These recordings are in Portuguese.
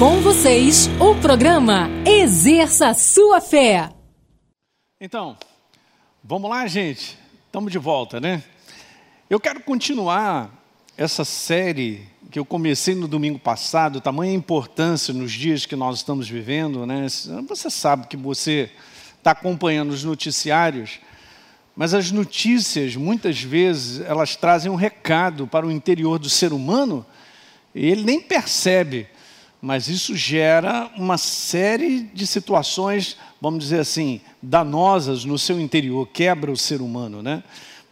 Com vocês, o programa Exerça Sua Fé. Então, vamos lá, gente. Estamos de volta, né? Eu quero continuar essa série que eu comecei no domingo passado, tamanha importância nos dias que nós estamos vivendo, né? Você sabe que você está acompanhando os noticiários, mas as notícias, muitas vezes, elas trazem um recado para o interior do ser humano e ele nem percebe, mas isso gera uma série de situações, vamos dizer assim, danosas no seu interior, quebra o ser humano, né?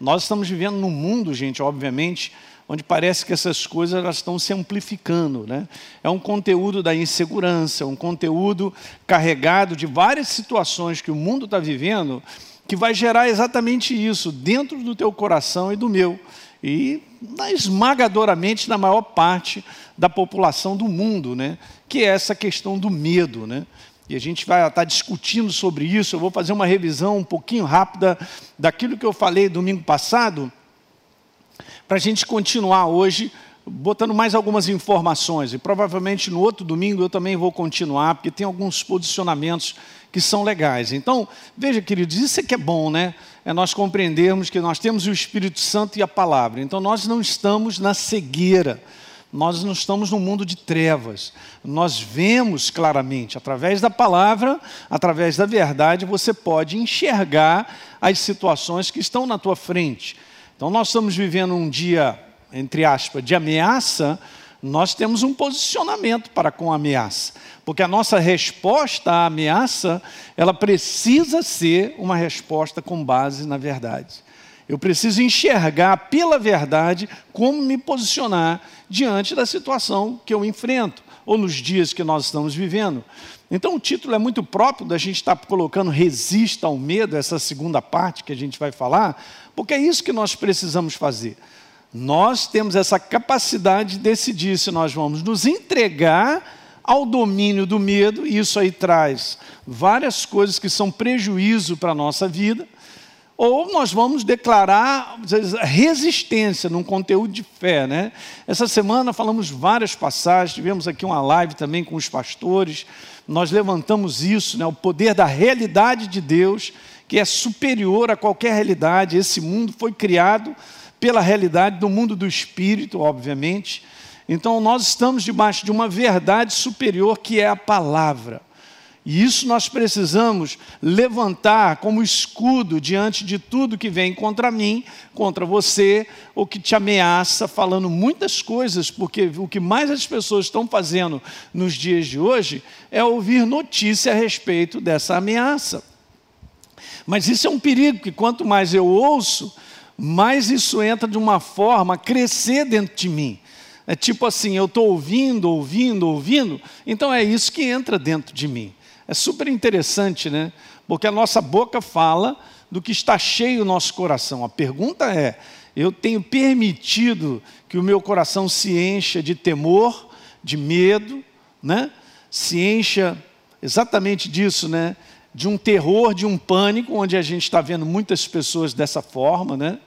Nós estamos vivendo num mundo, gente, obviamente, onde parece que essas coisas elas estão se amplificando. Né? É um conteúdo da insegurança, um conteúdo carregado de várias situações que o mundo está vivendo, que vai gerar exatamente isso dentro do teu coração e do meu. E esmagadoramente na maior parte da população do mundo, né? que é essa questão do medo. Né? E a gente vai estar discutindo sobre isso. Eu vou fazer uma revisão um pouquinho rápida daquilo que eu falei domingo passado, para a gente continuar hoje botando mais algumas informações. E provavelmente no outro domingo eu também vou continuar, porque tem alguns posicionamentos que são legais. Então, veja, queridos, isso é que é bom, né? É nós compreendermos que nós temos o Espírito Santo e a palavra. Então, nós não estamos na cegueira. Nós não estamos num mundo de trevas. Nós vemos claramente, através da palavra, através da verdade, você pode enxergar as situações que estão na tua frente. Então, nós estamos vivendo um dia, entre aspas, de ameaça, nós temos um posicionamento para com a ameaça. Porque a nossa resposta à ameaça, ela precisa ser uma resposta com base na verdade. Eu preciso enxergar pela verdade como me posicionar diante da situação que eu enfrento, ou nos dias que nós estamos vivendo. Então, o título é muito próprio da gente estar colocando resista ao medo, essa segunda parte que a gente vai falar, porque é isso que nós precisamos fazer. Nós temos essa capacidade de decidir se nós vamos nos entregar ao domínio do medo, e isso aí traz várias coisas que são prejuízo para a nossa vida, ou nós vamos declarar resistência num conteúdo de fé. Né? Essa semana falamos várias passagens, tivemos aqui uma live também com os pastores, nós levantamos isso, né? o poder da realidade de Deus, que é superior a qualquer realidade. Esse mundo foi criado pela realidade do mundo do espírito, obviamente. Então nós estamos debaixo de uma verdade superior que é a palavra. E isso nós precisamos levantar como escudo diante de tudo que vem contra mim, contra você, ou que te ameaça, falando muitas coisas, porque o que mais as pessoas estão fazendo nos dias de hoje é ouvir notícia a respeito dessa ameaça. Mas isso é um perigo, que quanto mais eu ouço, mais isso entra de uma forma crescer dentro de mim. É tipo assim, eu estou ouvindo, ouvindo, ouvindo, então é isso que entra dentro de mim. É super interessante, né? Porque a nossa boca fala do que está cheio o nosso coração. A pergunta é: eu tenho permitido que o meu coração se encha de temor, de medo, né? Se encha exatamente disso, né? De um terror, de um pânico, onde a gente está vendo muitas pessoas dessa forma, né?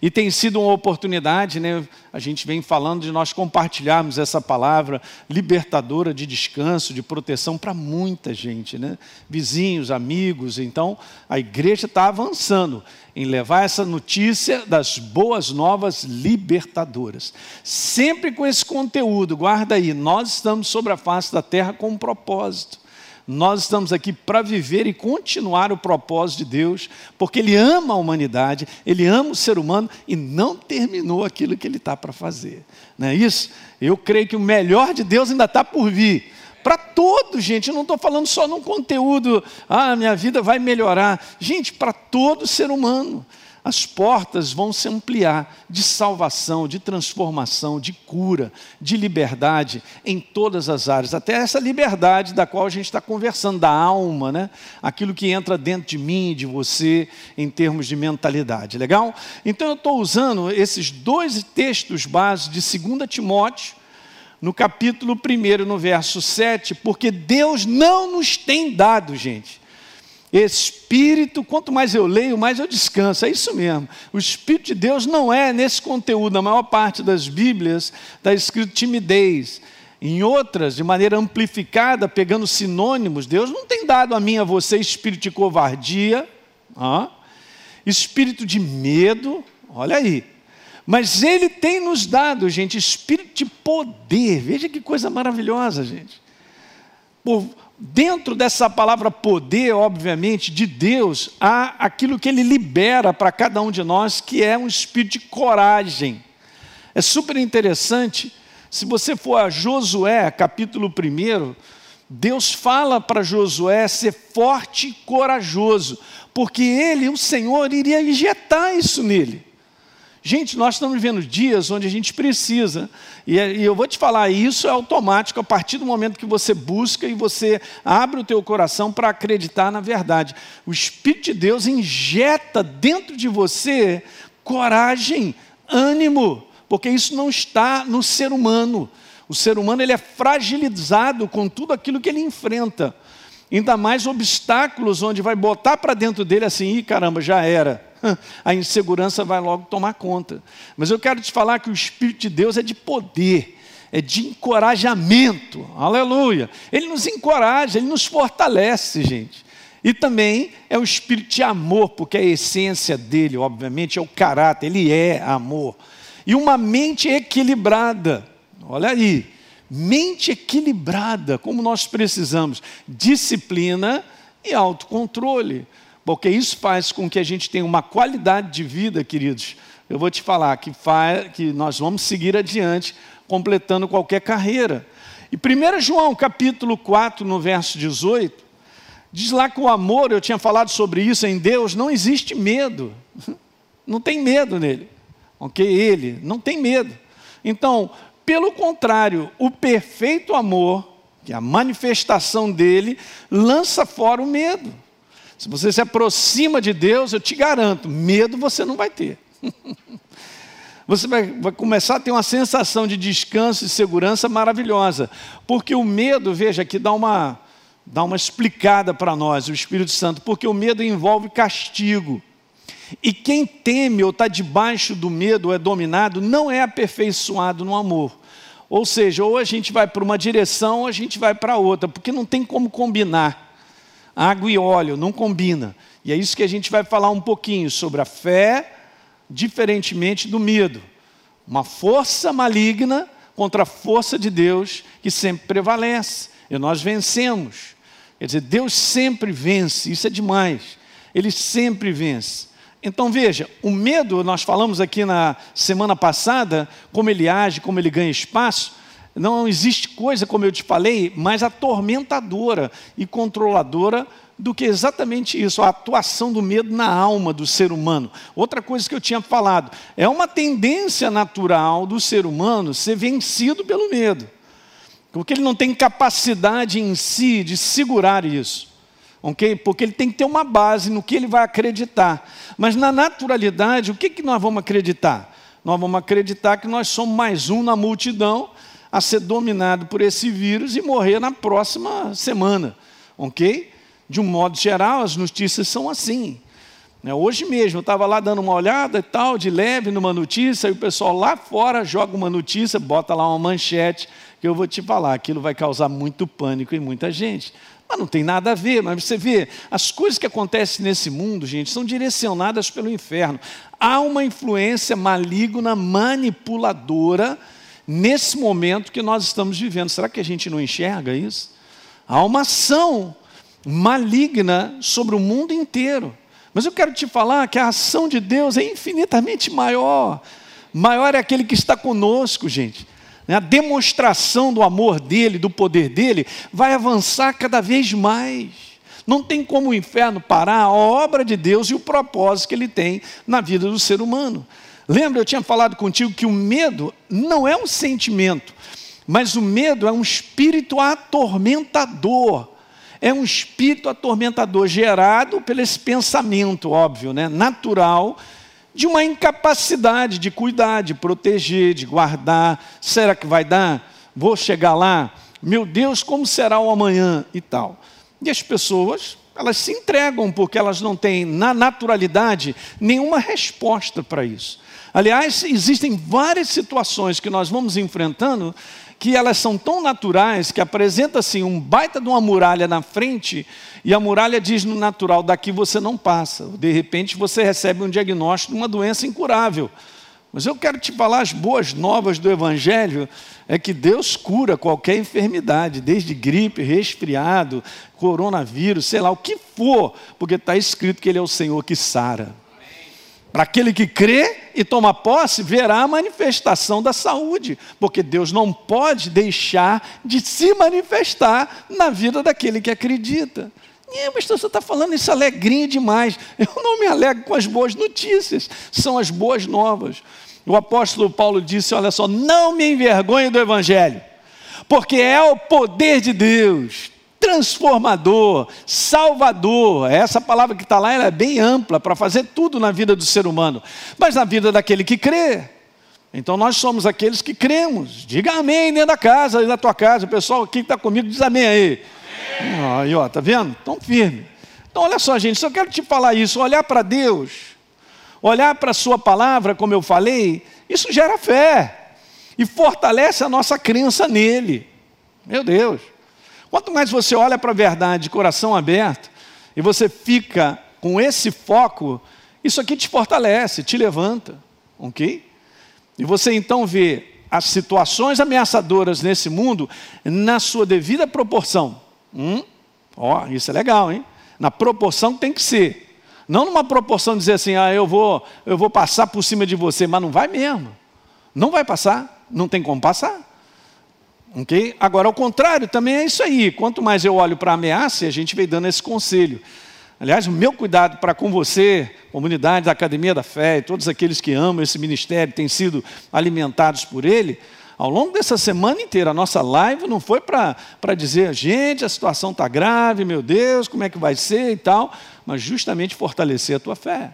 E tem sido uma oportunidade, né? A gente vem falando de nós compartilharmos essa palavra libertadora de descanso, de proteção para muita gente, né? Vizinhos, amigos. Então, a igreja está avançando em levar essa notícia das boas novas libertadoras. Sempre com esse conteúdo, guarda aí, nós estamos sobre a face da terra com um propósito. Nós estamos aqui para viver e continuar o propósito de Deus, porque Ele ama a humanidade, Ele ama o ser humano e não terminou aquilo que Ele está para fazer. Não é isso? Eu creio que o melhor de Deus ainda está por vir. Para todos, gente, eu não estou falando só num conteúdo, ah, minha vida vai melhorar. Gente, para todo ser humano as portas vão se ampliar de salvação, de transformação, de cura, de liberdade em todas as áreas, até essa liberdade da qual a gente está conversando, da alma, né? aquilo que entra dentro de mim de você em termos de mentalidade, legal? Então eu estou usando esses dois textos básicos de 2 Timóteo, no capítulo 1, no verso 7, porque Deus não nos tem dado, gente Espírito, quanto mais eu leio, mais eu descanso. É isso mesmo. O Espírito de Deus não é nesse conteúdo. Na maior parte das Bíblias está escrito timidez. Em outras, de maneira amplificada, pegando sinônimos, Deus não tem dado a mim a você espírito de covardia, ah, espírito de medo, olha aí. Mas Ele tem nos dado, gente, espírito de poder. Veja que coisa maravilhosa, gente. Por, dentro dessa palavra poder, obviamente, de Deus, há aquilo que Ele libera para cada um de nós, que é um espírito de coragem. É super interessante se você for a Josué, capítulo 1, Deus fala para Josué ser forte e corajoso, porque ele, o Senhor, iria injetar isso nele. Gente, nós estamos vivendo dias onde a gente precisa, e, e eu vou te falar, isso é automático a partir do momento que você busca e você abre o teu coração para acreditar na verdade. O Espírito de Deus injeta dentro de você coragem, ânimo, porque isso não está no ser humano. O ser humano ele é fragilizado com tudo aquilo que ele enfrenta. Ainda mais obstáculos onde vai botar para dentro dele assim, Ih, caramba, já era. A insegurança vai logo tomar conta. Mas eu quero te falar que o Espírito de Deus é de poder, é de encorajamento. Aleluia. Ele nos encoraja, ele nos fortalece, gente. E também é o espírito de amor, porque a essência dele, obviamente, é o caráter, ele é amor e uma mente equilibrada. Olha aí, mente equilibrada, como nós precisamos, disciplina e autocontrole, porque isso faz com que a gente tenha uma qualidade de vida, queridos. Eu vou te falar que, faz, que nós vamos seguir adiante, completando qualquer carreira. E 1 João capítulo 4, no verso 18, diz lá que o amor, eu tinha falado sobre isso em Deus, não existe medo. Não tem medo nele ok? Ele não tem medo. Então, pelo contrário, o perfeito amor, que é a manifestação dele, lança fora o medo. Se você se aproxima de Deus, eu te garanto, medo você não vai ter. você vai, começar a ter uma sensação de descanso e segurança maravilhosa. Porque o medo, veja, aqui dá uma, dá uma explicada para nós, o Espírito Santo, porque o medo envolve castigo. E quem teme ou está debaixo do medo ou é dominado, não é aperfeiçoado no amor. Ou seja, ou a gente vai para uma direção ou a gente vai para outra, porque não tem como combinar. Água e óleo não combina. E é isso que a gente vai falar um pouquinho sobre a fé, diferentemente do medo. Uma força maligna contra a força de Deus que sempre prevalece. E nós vencemos. Quer dizer, Deus sempre vence, isso é demais. Ele sempre vence. Então veja, o medo, nós falamos aqui na semana passada, como ele age, como ele ganha espaço. Não existe coisa, como eu te falei, mais atormentadora e controladora do que exatamente isso, a atuação do medo na alma do ser humano. Outra coisa que eu tinha falado, é uma tendência natural do ser humano ser vencido pelo medo, porque ele não tem capacidade em si de segurar isso ok? Porque ele tem que ter uma base no que ele vai acreditar. Mas na naturalidade, o que, que nós vamos acreditar? Nós vamos acreditar que nós somos mais um na multidão a ser dominado por esse vírus e morrer na próxima semana, ok? De um modo geral, as notícias são assim. Né? Hoje mesmo, eu estava lá dando uma olhada e tal, de leve numa notícia, e o pessoal lá fora joga uma notícia, bota lá uma manchete, que eu vou te falar, aquilo vai causar muito pânico em muita gente. Mas não tem nada a ver, mas você vê, as coisas que acontecem nesse mundo, gente, são direcionadas pelo inferno. Há uma influência maligna, manipuladora, nesse momento que nós estamos vivendo. Será que a gente não enxerga isso? Há uma ação maligna sobre o mundo inteiro. Mas eu quero te falar que a ação de Deus é infinitamente maior. Maior é aquele que está conosco, gente. Né, a demonstração do amor dele, do poder dele, vai avançar cada vez mais. Não tem como o inferno parar a obra de Deus e o propósito que ele tem na vida do ser humano. Lembra, eu tinha falado contigo que o medo não é um sentimento, mas o medo é um espírito atormentador. É um espírito atormentador gerado pelo esse pensamento, óbvio, né? natural, de uma incapacidade de cuidar, de proteger, de guardar. Será que vai dar? Vou chegar lá? Meu Deus, como será o amanhã e tal. E as pessoas, elas se entregam porque elas não têm na naturalidade nenhuma resposta para isso. Aliás, existem várias situações que nós vamos enfrentando que elas são tão naturais que apresenta assim um baita de uma muralha na frente e a muralha diz no natural: daqui você não passa. De repente você recebe um diagnóstico de uma doença incurável. Mas eu quero te falar as boas novas do Evangelho: é que Deus cura qualquer enfermidade, desde gripe, resfriado, coronavírus, sei lá, o que for, porque está escrito que Ele é o Senhor que sara. Para aquele que crê e toma posse, verá a manifestação da saúde, porque Deus não pode deixar de se manifestar na vida daquele que acredita. É, mas você está falando isso alegrinho demais. Eu não me alegro com as boas notícias, são as boas novas. O apóstolo Paulo disse: Olha só, não me envergonhe do Evangelho, porque é o poder de Deus, transformador, salvador. Essa palavra que está lá é bem ampla para fazer tudo na vida do ser humano, mas na vida daquele que crê. Então nós somos aqueles que cremos. Diga amém dentro da casa, dentro da tua casa. O pessoal aqui que está comigo diz amém aí. Aí, ó, tá vendo? Tão firme. Então, olha só, gente, eu quero te falar isso, olhar para Deus, olhar para a Sua palavra, como eu falei, isso gera fé e fortalece a nossa crença nele. Meu Deus. Quanto mais você olha para a verdade de coração aberto e você fica com esse foco, isso aqui te fortalece, te levanta, ok? E você então vê as situações ameaçadoras nesse mundo na sua devida proporção. Hum? Ó, isso é legal, hein? Na proporção que tem que ser. Não numa proporção de dizer assim, ah, eu vou, eu vou passar por cima de você, mas não vai mesmo. Não vai passar, não tem como passar. Ok? Agora, ao contrário, também é isso aí. Quanto mais eu olho para a ameaça, a gente vem dando esse conselho. Aliás, o meu cuidado para com você, comunidade da Academia da Fé, e todos aqueles que amam esse ministério, têm sido alimentados por ele, ao longo dessa semana inteira, a nossa live não foi para dizer, gente, a situação está grave, meu Deus, como é que vai ser e tal, mas justamente fortalecer a tua fé.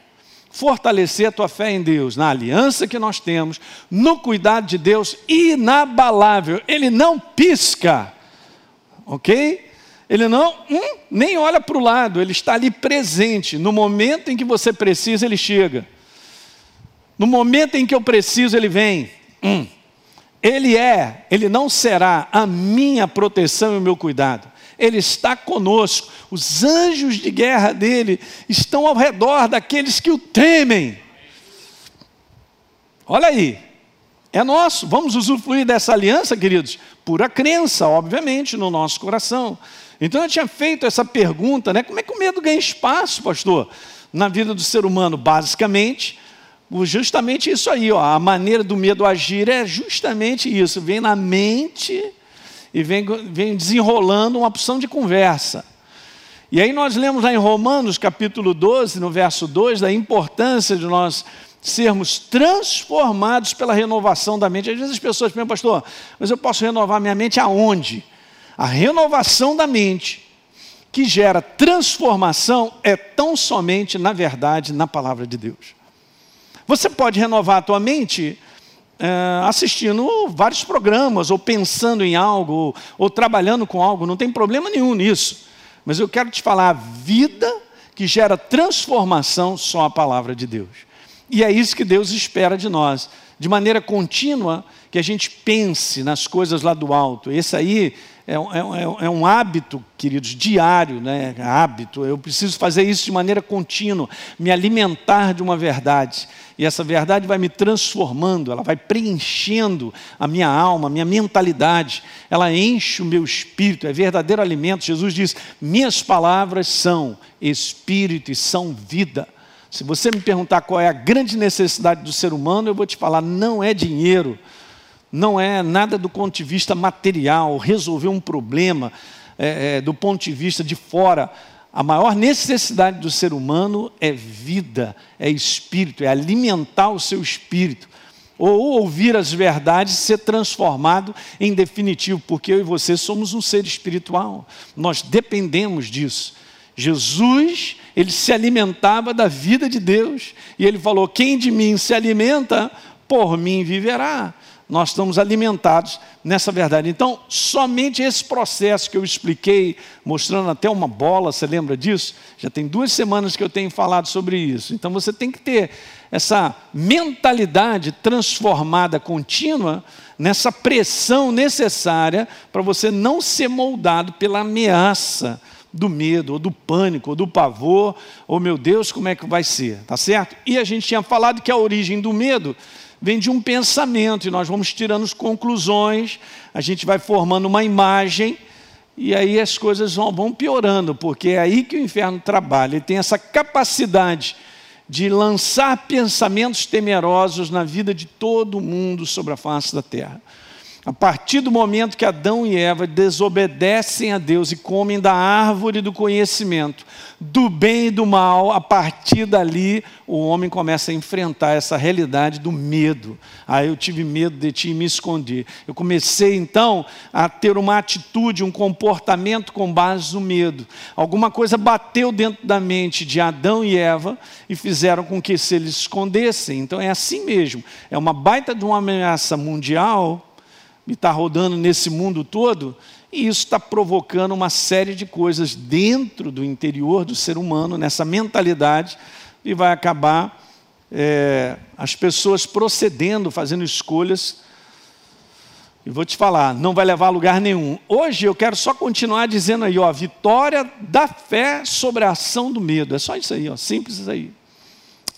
Fortalecer a tua fé em Deus, na aliança que nós temos, no cuidado de Deus inabalável. Ele não pisca, ok? Ele não hum, nem olha para o lado, ele está ali presente. No momento em que você precisa, ele chega. No momento em que eu preciso, ele vem. Hum. Ele é, ele não será a minha proteção e o meu cuidado. Ele está conosco. Os anjos de guerra dele estão ao redor daqueles que o temem. Olha aí, é nosso. Vamos usufruir dessa aliança, queridos? Pura crença, obviamente, no nosso coração. Então eu tinha feito essa pergunta, né? Como é que o medo ganha espaço, pastor, na vida do ser humano? Basicamente, justamente isso aí, ó, a maneira do medo agir é justamente isso, vem na mente e vem, vem desenrolando uma opção de conversa. E aí nós lemos lá em Romanos capítulo 12, no verso 2, da importância de nós sermos transformados pela renovação da mente. Às vezes as pessoas perguntam, pastor, mas eu posso renovar minha mente aonde? A renovação da mente que gera transformação é tão somente, na verdade, na palavra de Deus. Você pode renovar a tua mente é, assistindo vários programas, ou pensando em algo, ou, ou trabalhando com algo, não tem problema nenhum nisso. Mas eu quero te falar, a vida que gera transformação, só a palavra de Deus. E é isso que Deus espera de nós, de maneira contínua, que a gente pense nas coisas lá do alto. Esse aí é, é, é, um hábito, queridos, diário, né? hábito. Eu preciso fazer isso de maneira contínua, me alimentar de uma verdade. E essa verdade vai me transformando, ela vai preenchendo a minha alma, a minha mentalidade, ela enche o meu espírito, é verdadeiro alimento. Jesus diz: Minhas palavras são espírito e são vida. Se você me perguntar qual é a grande necessidade do ser humano, eu vou te falar: não é dinheiro não é nada do ponto de vista material, resolver um problema é, é, do ponto de vista de fora. A maior necessidade do ser humano é vida, é espírito, é alimentar o seu espírito. Ou ouvir as verdades e ser transformado em definitivo, porque eu e você somos um ser espiritual, nós dependemos disso. Jesus, ele se alimentava da vida de Deus, e ele falou: Quem de mim se alimenta, por mim viverá. Nós estamos alimentados nessa verdade. Então, somente esse processo que eu expliquei, mostrando até uma bola, você lembra disso? Já tem duas semanas que eu tenho falado sobre isso. Então, você tem que ter essa mentalidade transformada contínua nessa pressão necessária para você não ser moldado pela ameaça do medo, ou do pânico, ou do pavor, ou meu Deus, como é que vai ser, tá certo? E a gente tinha falado que a origem do medo vem de um pensamento, e nós vamos tirando as conclusões, a gente vai formando uma imagem, e aí as coisas vão, piorando, porque é aí que o inferno trabalha, ele tem essa capacidade de lançar pensamentos temerosos na vida de todo mundo sobre a face da terra. A partir do momento que Adão e Eva desobedecem a Deus e comem da árvore do conhecimento, do bem e do mal, a partir dali o homem começa a enfrentar essa realidade do medo. Ah, eu tive medo de ti e me escondi. Eu comecei então a ter uma atitude, um comportamento com base no medo. Alguma coisa bateu dentro da mente de Adão e Eva e fizeram com que se eles escondessem. Então é assim mesmo. É uma baita de uma ameaça mundial e está rodando nesse mundo todo, e isso está provocando uma série de coisas dentro do interior do ser humano, nessa mentalidade, e vai acabar é, as pessoas procedendo, fazendo escolhas. E vou te falar, não vai levar a lugar nenhum. Hoje eu quero só continuar dizendo aí, ó, vitória da fé sobre a ação do medo. É só isso aí, ó, simples isso aí.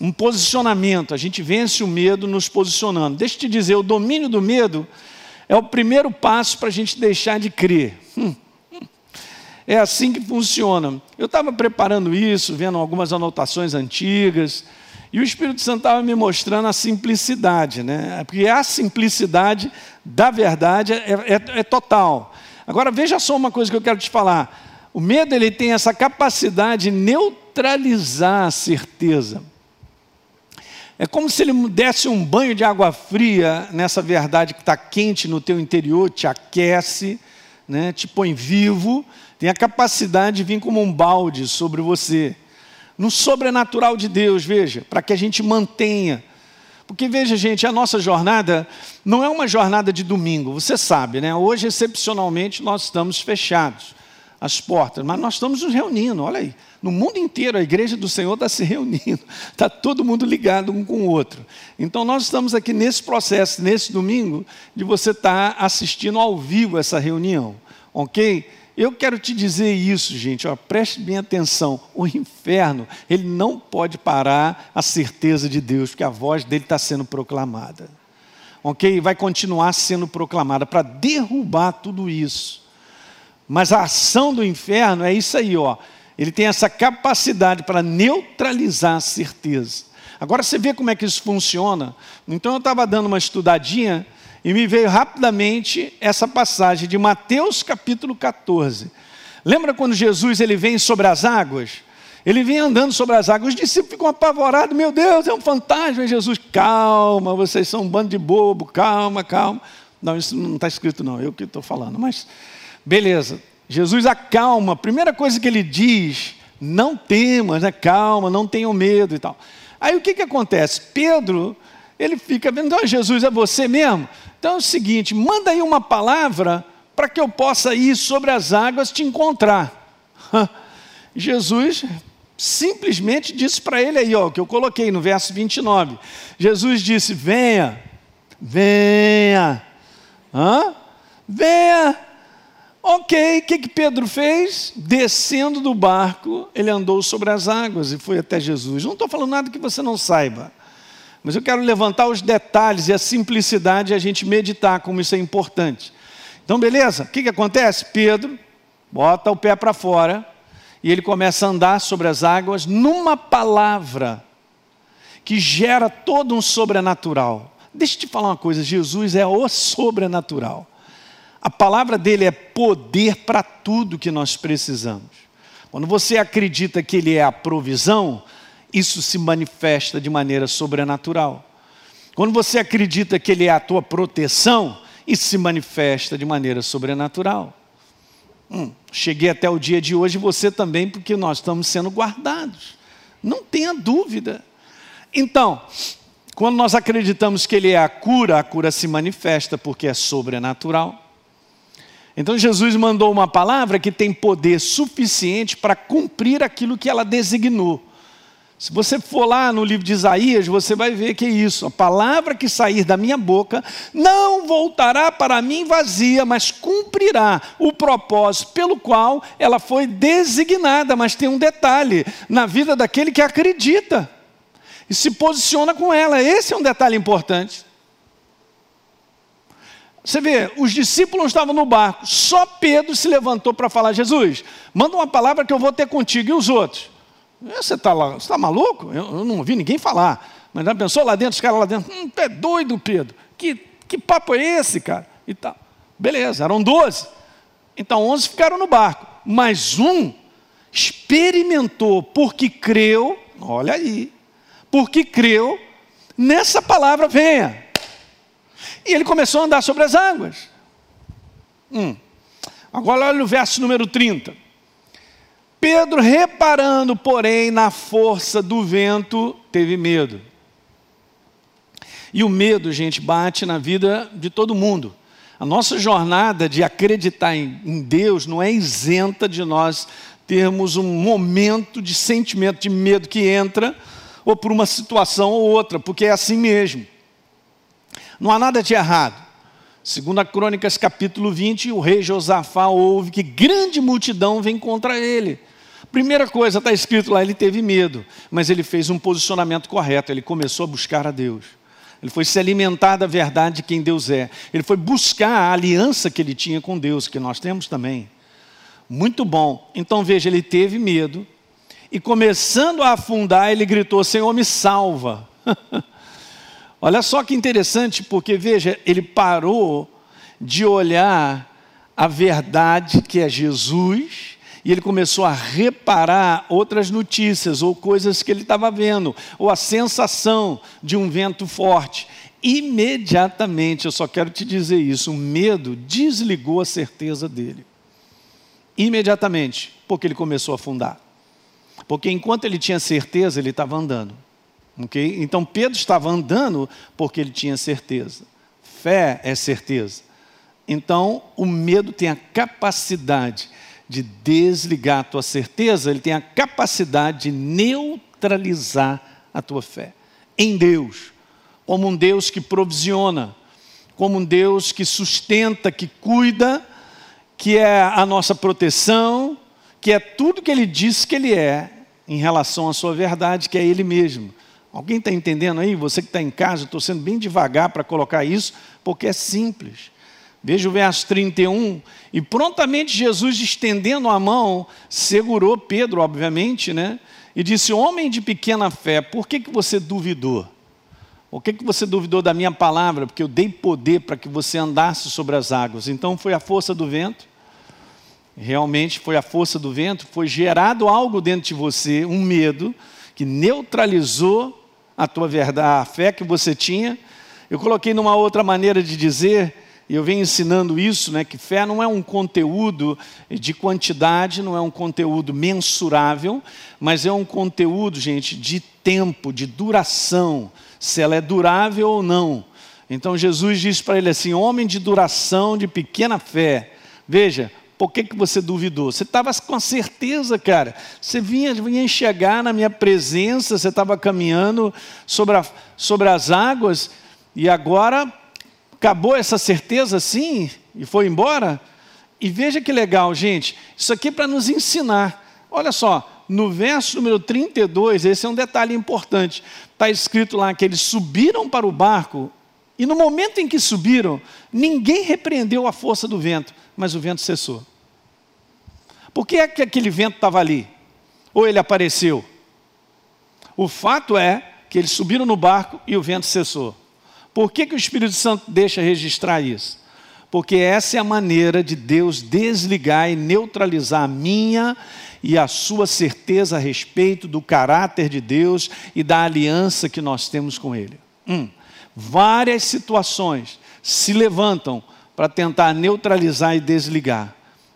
Um posicionamento, a gente vence o medo nos posicionando. Deixa eu te dizer, o domínio do medo é o primeiro passo para a gente deixar de crer. Hum. É assim que funciona. Eu estava preparando isso, vendo algumas anotações antigas, e o Espírito Santo estava me mostrando a simplicidade, né? Porque a simplicidade da verdade é, é, é, total. Agora veja só uma coisa que eu quero te falar. O medo ele tem essa capacidade de neutralizar a certeza. É como se ele desse um banho de água fria nessa verdade que está quente no teu interior, te aquece, né, te põe vivo, tem a capacidade de vir como um balde sobre você. No sobrenatural de Deus, veja, para que a gente mantenha. Porque veja, gente, a nossa jornada não é uma jornada de domingo, você sabe, né? Hoje, excepcionalmente, nós estamos fechados as portas, mas nós estamos nos reunindo, olha aí. No mundo inteiro, a igreja do Senhor está se reunindo, está todo mundo ligado um com o outro. Então, nós estamos aqui nesse processo, nesse domingo, de você estar tá assistindo ao vivo essa reunião, ok? Eu quero te dizer isso, gente, ó, preste bem atenção. O inferno, ele não pode parar a certeza de Deus, porque a voz dele está sendo proclamada. Ok? Vai continuar sendo proclamada para derrubar tudo isso. Mas a ação do inferno é isso aí, ó. Ele tem essa capacidade para neutralizar a certeza. Agora você vê como é que isso funciona. Então eu estava dando uma estudadinha e me veio rapidamente essa passagem de Mateus capítulo 14. Lembra quando Jesus ele vem sobre as águas? Ele vem andando sobre as águas, os discípulos ficam apavorados, meu Deus, é um fantasma. E Jesus, calma, vocês são um bando de bobo, calma, calma. Não, isso não está escrito não, eu que estou falando, mas beleza. Jesus acalma, a primeira coisa que ele diz, não temas, né? calma, não tenham medo e tal. Aí o que, que acontece? Pedro, ele fica vendo, então Jesus é você mesmo? Então é o seguinte, manda aí uma palavra para que eu possa ir sobre as águas te encontrar. Jesus simplesmente disse para ele aí, ó, que eu coloquei no verso 29. Jesus disse: Venha, venha, Hã? venha. Ok, o que, que Pedro fez? Descendo do barco, ele andou sobre as águas e foi até Jesus. Não estou falando nada que você não saiba, mas eu quero levantar os detalhes e a simplicidade e a gente meditar como isso é importante. Então, beleza? O que, que acontece? Pedro bota o pé para fora e ele começa a andar sobre as águas numa palavra que gera todo um sobrenatural. Deixa eu te falar uma coisa: Jesus é o sobrenatural. A palavra dele é poder para tudo que nós precisamos. Quando você acredita que ele é a provisão, isso se manifesta de maneira sobrenatural. Quando você acredita que ele é a tua proteção, isso se manifesta de maneira sobrenatural. Hum, cheguei até o dia de hoje, você também, porque nós estamos sendo guardados. Não tenha dúvida. Então, Quando nós acreditamos que Ele é a cura, a cura se manifesta porque é sobrenatural. Então Jesus mandou uma palavra que tem poder suficiente para cumprir aquilo que ela designou. Se você for lá no livro de Isaías, você vai ver que é isso. A palavra que sair da minha boca não voltará para mim vazia, mas cumprirá o propósito pelo qual ela foi designada. Mas tem um detalhe: na vida daquele que acredita e se posiciona com ela. Esse é um detalhe importante. Você vê, os discípulos estavam no barco, só Pedro se levantou para falar: Jesus, manda uma palavra que eu vou ter contigo, e os outros? Você está tá maluco? Eu, eu, não ouvi ninguém falar. Mas já pensou lá dentro, os caras lá dentro, hum, é doido, Pedro. Que, que papo é esse, cara? E tal. Beleza, eram doze. Então onze ficaram no barco. Mas um experimentou, porque creu, olha aí, porque creu nessa palavra, venha. E ele começou a andar sobre as águas. Hum. Agora olha o verso número 30. Pedro, reparando, porém, na força do vento, teve medo. E o medo, gente, bate na vida de todo mundo. A nossa jornada de acreditar em, Deus não é isenta de nós termos um momento de sentimento de medo que entra, ou por uma situação ou outra, porque é assim mesmo. Não há nada de errado. Segundo a Crônicas capítulo 20, o rei Josafá ouve que grande multidão vem contra ele. Primeira coisa, está escrito lá, ele teve medo, mas ele fez um posicionamento correto, ele começou a buscar a Deus. Ele foi se alimentar da verdade de quem Deus é. Ele foi buscar a aliança que ele tinha com Deus, que nós temos também. Muito bom. Então veja, ele teve medo e começando a afundar, ele gritou: Senhor, me salva. Olha só que interessante, porque veja, ele parou de olhar a verdade que é Jesus e ele começou a reparar outras notícias ou coisas que ele estava vendo, ou a sensação de um vento forte. Imediatamente, eu só quero te dizer isso, o medo desligou a certeza dele. Imediatamente, porque ele começou a afundar. Porque enquanto ele tinha certeza, ele estava andando. Okay? Então Pedro estava andando porque ele tinha certeza. Fé é certeza. Então o medo tem a capacidade de desligar a tua certeza, ele tem a capacidade de neutralizar a tua fé em Deus, como um Deus que provisiona, como um Deus que sustenta, que cuida, que é a nossa proteção, que é tudo que ele diz que ele é em relação à sua verdade, que é ele mesmo. Alguém está entendendo aí? Você que está em casa, estou sendo bem devagar para colocar isso, porque é simples. Veja o verso 31. E prontamente Jesus, estendendo a mão, segurou Pedro, obviamente, né? E disse: Homem de pequena fé, por que, que você duvidou? Por que, que você duvidou da minha palavra? Porque eu dei poder para que você andasse sobre as águas. Então foi a força do vento. Realmente foi a força do vento. Foi gerado algo dentro de você, um medo, que neutralizou a tua verdade, a fé que você tinha. Eu coloquei numa outra maneira de dizer e eu venho ensinando isso, né, que fé não é um conteúdo de quantidade, não é um conteúdo mensurável, mas é um conteúdo, gente, de tempo, de duração, se ela é durável ou não. Então Jesus diz para ele assim: homem de duração, de pequena fé. Veja, por que, que você duvidou? Você estava com certeza, cara. Você vinha, vinha enxergar na minha presença, você estava caminhando sobre, a, sobre as águas, e agora acabou essa certeza assim e foi embora? E veja que legal, gente, isso aqui é para nos ensinar. Olha só, no verso número 32, esse é um detalhe importante. Está escrito lá que eles subiram para o barco, e no momento em que subiram, ninguém repreendeu a força do vento, mas o vento cessou. Por que é que aquele vento estava ali? Ou ele apareceu? O fato é que eles subiram no barco e o vento cessou. Por que, que o Espírito Santo deixa registrar isso? Porque essa é a maneira de Deus desligar e neutralizar a minha e a sua certeza a respeito do caráter de Deus e da aliança que nós temos com Ele. Hum, várias situações se levantam para tentar neutralizar e desligar.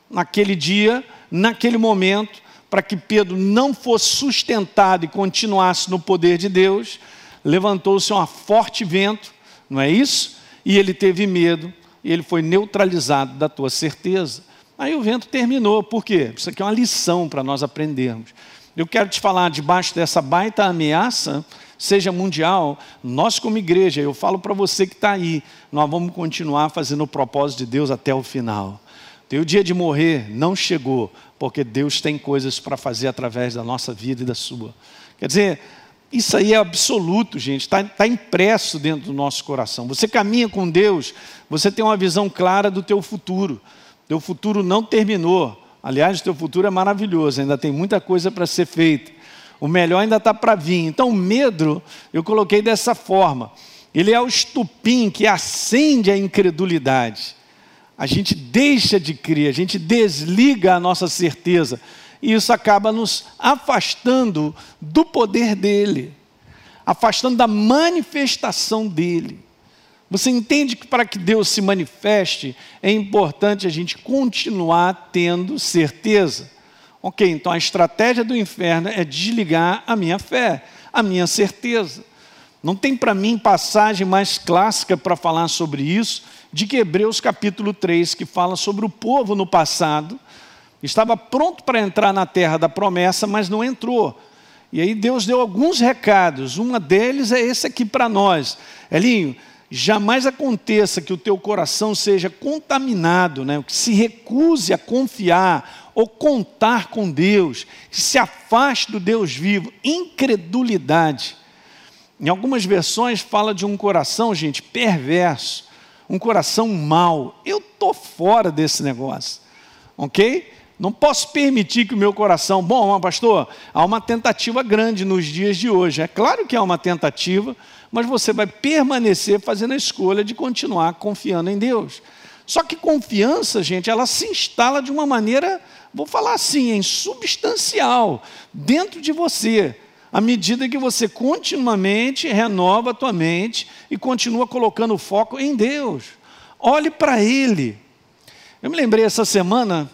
Naquele dia, naquele momento, para que Pedro não fosse sustentado e continuasse no poder de Deus, levantou-se um forte vento, não é isso? E ele teve medo, e ele foi neutralizado da tua certeza. Aí o vento terminou, por quê? Isso aqui é uma lição para nós aprendermos. Eu quero te falar, debaixo dessa baita ameaça, seja mundial, nós como igreja, eu falo para você que está aí, nós vamos continuar fazendo o propósito de Deus até o final. Teu dia de morrer não chegou, porque Deus tem coisas para fazer através da nossa vida e da sua. Quer dizer, isso aí é absoluto, gente, está tá impresso dentro do nosso coração. Você caminha com Deus, você tem uma visão clara do teu futuro. Teu futuro não terminou. Aliás, teu futuro é maravilhoso, ainda tem muita coisa para ser feita. O melhor ainda está para vir. Então, o medo, eu coloquei dessa forma. Ele é o estupim que acende a incredulidade. A gente deixa de crer, a gente desliga a nossa certeza e isso acaba nos afastando do poder dele, afastando da manifestação dele. Você entende que para que Deus se manifeste, é importante a gente continuar tendo certeza. Ok, então a estratégia do inferno é desligar a minha fé, a minha certeza. Não tem para mim passagem mais clássica para falar sobre isso de que Hebreus capítulo 3, que fala sobre o povo no passado, Estava pronto para entrar na terra da promessa, mas não entrou. E aí Deus deu alguns recados. Um deles é esse aqui para nós. Elinho, jamais aconteça que o teu coração seja contaminado, né? que se recuse a confiar ou contar com Deus, que se afaste do Deus vivo. Incredulidade. Em algumas versões fala de um coração, gente, perverso, um coração mau. Eu estou fora desse negócio, ok? Não posso permitir que o meu coração. Bom, pastor, há uma tentativa grande nos dias de hoje. É claro que há uma tentativa, mas você vai permanecer fazendo a escolha de continuar confiando em Deus. Só que confiança, gente, ela se instala de uma maneira, vou falar assim, em substancial, dentro de você, à medida que você continuamente renova a tua mente e continua colocando o foco em Deus. Olhe para Ele. Eu me lembrei essa semana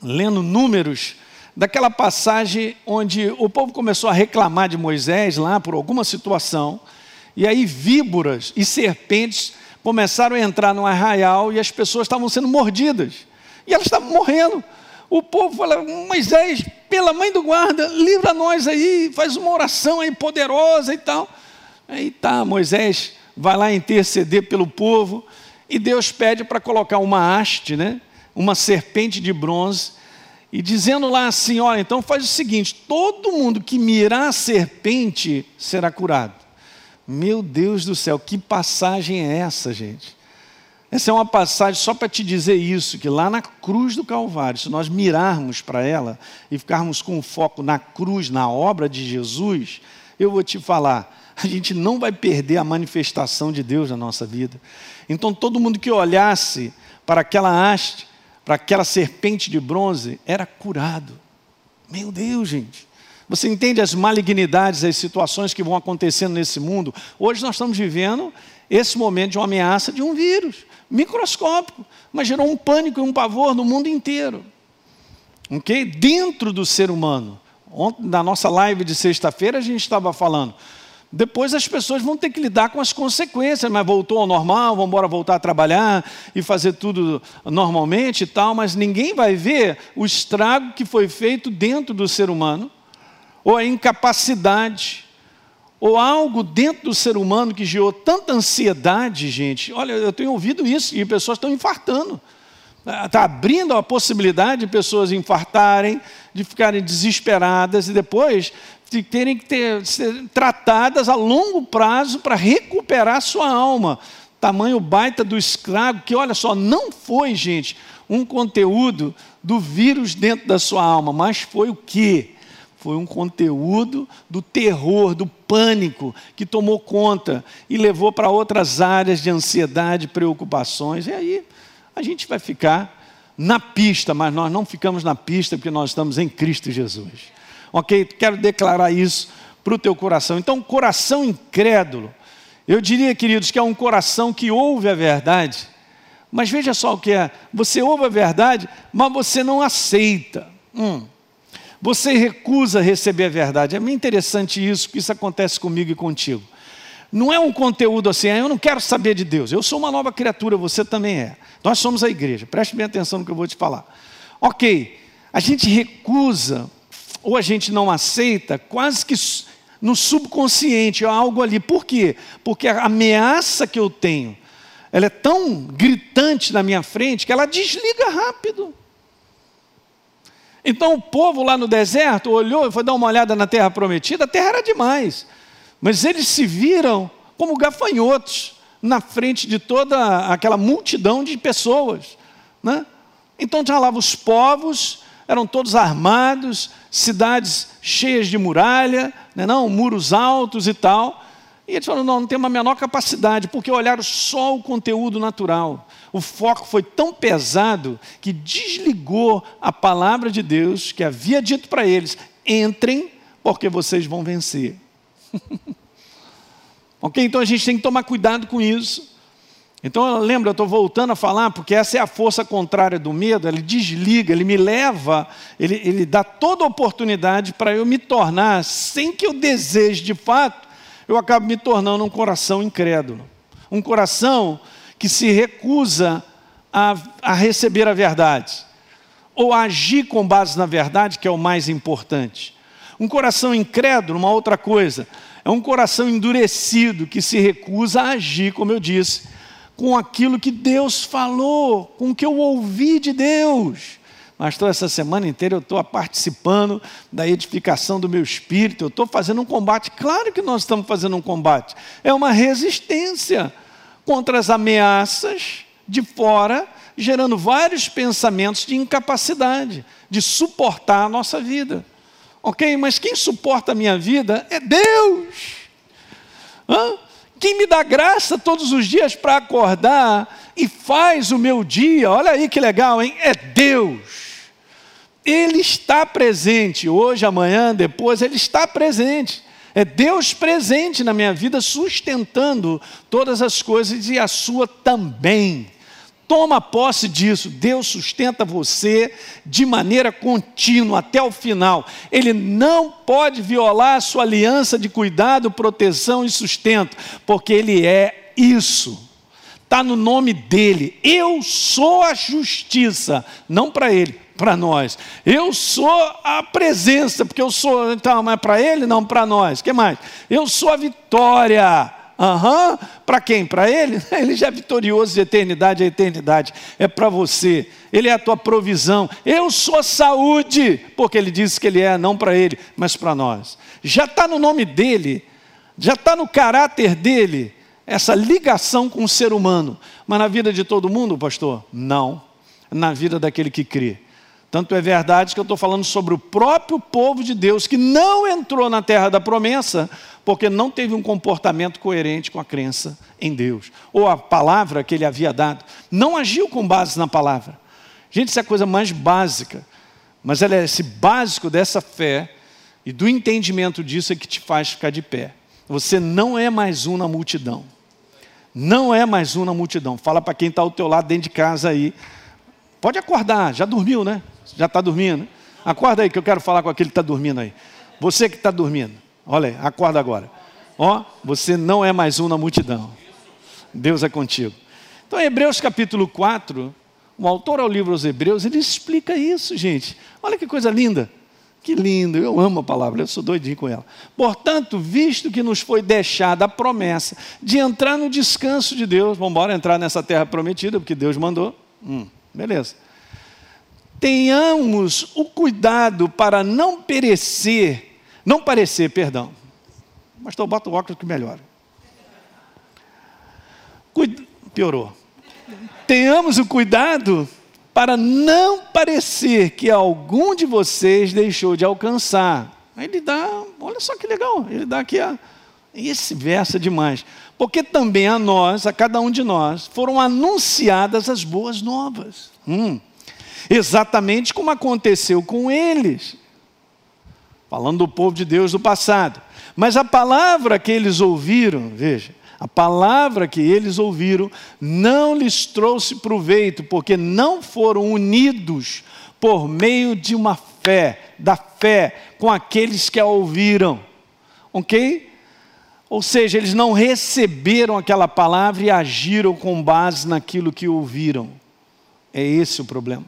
lendo números, daquela passagem onde o povo começou a reclamar de Moisés lá por alguma situação, e aí víboras e serpentes começaram a entrar no arraial e as pessoas estavam sendo mordidas, e elas estavam morrendo. O povo fala, Moisés, pela mãe do guarda, livra nós aí, faz uma oração aí poderosa e tal. Aí tá, Moisés vai lá interceder pelo povo, e Deus pede para colocar uma haste, né? uma serpente de bronze, e dizendo lá assim: olha, então faz o seguinte: todo mundo que mirar a serpente será curado. Meu Deus do céu, que passagem é essa, gente? Essa é uma passagem só para te dizer isso: que lá na cruz do Calvário, se nós mirarmos para ela e ficarmos com foco na cruz, na obra de Jesus, eu vou te falar, a gente não vai perder a manifestação de Deus na nossa vida. Então, todo mundo que olhasse para aquela haste, para aquela serpente de bronze era curado. Meu Deus, gente. Você entende as malignidades, as situações que vão acontecendo nesse mundo? Hoje nós estamos vivendo esse momento de uma ameaça de um vírus microscópico, mas gerou um pânico e um pavor no mundo inteiro. Ok? Dentro do ser humano. Ontem, na nossa live de sexta-feira, a gente estava falando depois as pessoas vão ter que lidar com as consequências, mas voltou ao normal, vamos embora voltar a trabalhar e fazer tudo normalmente e tal, mas ninguém vai ver o estrago que foi feito dentro do ser humano, ou a incapacidade, ou algo dentro do ser humano que gerou tanta ansiedade, gente. Olha, eu tenho ouvido isso e pessoas estão infartando. Está abrindo a possibilidade de pessoas infartarem, de ficarem desesperadas e depois de terem que ter, ser tratadas a longo prazo para recuperar sua alma. Tamanho baita do escravo, que olha só, não foi, gente, um conteúdo do vírus dentro da sua alma, mas foi o quê? Foi um conteúdo do terror, do pânico que tomou conta e levou para outras áreas de ansiedade, preocupações. E aí a gente vai ficar na pista, mas nós não ficamos na pista porque nós estamos em Cristo Jesus. Ok? Quero declarar isso para o teu coração. Então, coração incrédulo, eu diria, queridos, que é um coração que ouve a verdade, mas veja só o que é: você ouve a verdade, mas você não aceita. Hum. Você recusa receber a verdade. É muito interessante isso, que isso acontece comigo e contigo. Não é um conteúdo assim, ah, eu não quero saber de Deus. Eu sou uma nova criatura, você também é. Nós somos a igreja. Preste bem atenção no que eu vou te falar. Ok, a gente recusa ou a gente não aceita, quase que no subconsciente, algo ali. Por quê? Porque a ameaça que eu tenho, ela é tão gritante na minha frente que ela desliga rápido. Então o povo lá no deserto olhou e foi dar uma olhada na terra prometida, a terra era demais. Mas eles se viram como gafanhotos na frente de toda aquela multidão de pessoas. Né? Então já lá os povos eram todos armados, cidades cheias de muralha, né, não, muros altos e tal. E eles falaram: não, não tem uma menor capacidade, porque olharam só o conteúdo natural. O foco foi tão pesado que desligou a palavra de Deus que havia dito para eles: entrem, porque vocês vão vencer. ok? Então a gente tem que tomar cuidado com isso. Então, lembra, eu estou voltando a falar, porque essa é a força contrária do medo, ele desliga, ele me leva, ele, ele dá toda a oportunidade para eu me tornar, sem que eu deseje de fato, eu acabo me tornando um coração incrédulo. Um coração que se recusa a, a receber a verdade, ou agir com base na verdade, que é o mais importante. Um coração incrédulo, uma outra coisa, é um coração endurecido que se recusa a agir, como eu disse com aquilo que Deus falou, com o que eu ouvi de Deus. Mas toda essa semana inteira eu estou participando da edificação do meu espírito, eu estou fazendo um combate. Claro que nós estamos fazendo um combate. É uma resistência contra as ameaças de fora, gerando vários pensamentos de incapacidade, de suportar a nossa vida. Ok? Mas quem suporta a minha vida é Deus. Hã? Quem me dá graça todos os dias para acordar e faz o meu dia, olha aí que legal, hein? É Deus. Ele está presente, hoje, amanhã, depois, Ele está presente. É Deus presente na minha vida, sustentando todas as coisas e a sua também. Toma posse disso. Deus sustenta você de maneira contínua até o final. Ele não pode violar a sua aliança de cuidado, proteção e sustento, porque Ele é isso. Está no nome dele. Eu sou a justiça, não para ele, para nós. Eu sou a presença, porque eu sou, então, mas para ele, não para nós. Que mais? Eu sou a vitória. Aham, uhum. para quem? Para ele? Ele já é vitorioso de eternidade a eternidade. É para você. Ele é a tua provisão. Eu sou saúde, porque ele disse que ele é, não para ele, mas para nós. Já está no nome dele, já está no caráter dele, essa ligação com o ser humano. Mas na vida de todo mundo, pastor? Não. Na vida daquele que crê. Tanto é verdade que eu estou falando sobre o próprio povo de Deus que não entrou na terra da promessa, porque não teve um comportamento coerente com a crença em Deus, ou a palavra que ele havia dado, não agiu com base na palavra. Gente, isso é a coisa mais básica, mas ela é esse básico dessa fé e do entendimento disso é que te faz ficar de pé. Você não é mais um na multidão. Não é mais um na multidão. Fala para quem está ao teu lado dentro de casa aí. Pode acordar, já dormiu, né? Já está dormindo? Acorda aí que eu quero falar com aquele que está dormindo aí. Você que está dormindo. Olha aí, acorda agora. Ó, você não é mais um na multidão. Deus é contigo. Então, Hebreus capítulo 4, o autor ao livro aos Hebreus, ele explica isso, gente. Olha que coisa linda. Que lindo, eu amo a palavra, eu sou doidinho com ela. Portanto, visto que nos foi deixada a promessa de entrar no descanso de Deus, vamos embora entrar nessa terra prometida, porque Deus mandou. Hum, beleza. Tenhamos o cuidado para não perecer não parecer, perdão. Pastor, bota o óculos que melhora. Piorou. Tenhamos o cuidado para não parecer que algum de vocês deixou de alcançar. Ele dá, olha só que legal, ele dá aqui a. Esse verso é demais. Porque também a nós, a cada um de nós, foram anunciadas as boas novas. Hum. Exatamente como aconteceu com eles falando do povo de Deus do passado. Mas a palavra que eles ouviram, veja, a palavra que eles ouviram não lhes trouxe proveito, porque não foram unidos por meio de uma fé, da fé com aqueles que a ouviram. Ok? Ou seja, eles não receberam aquela palavra e agiram com base naquilo que ouviram. É esse o problema.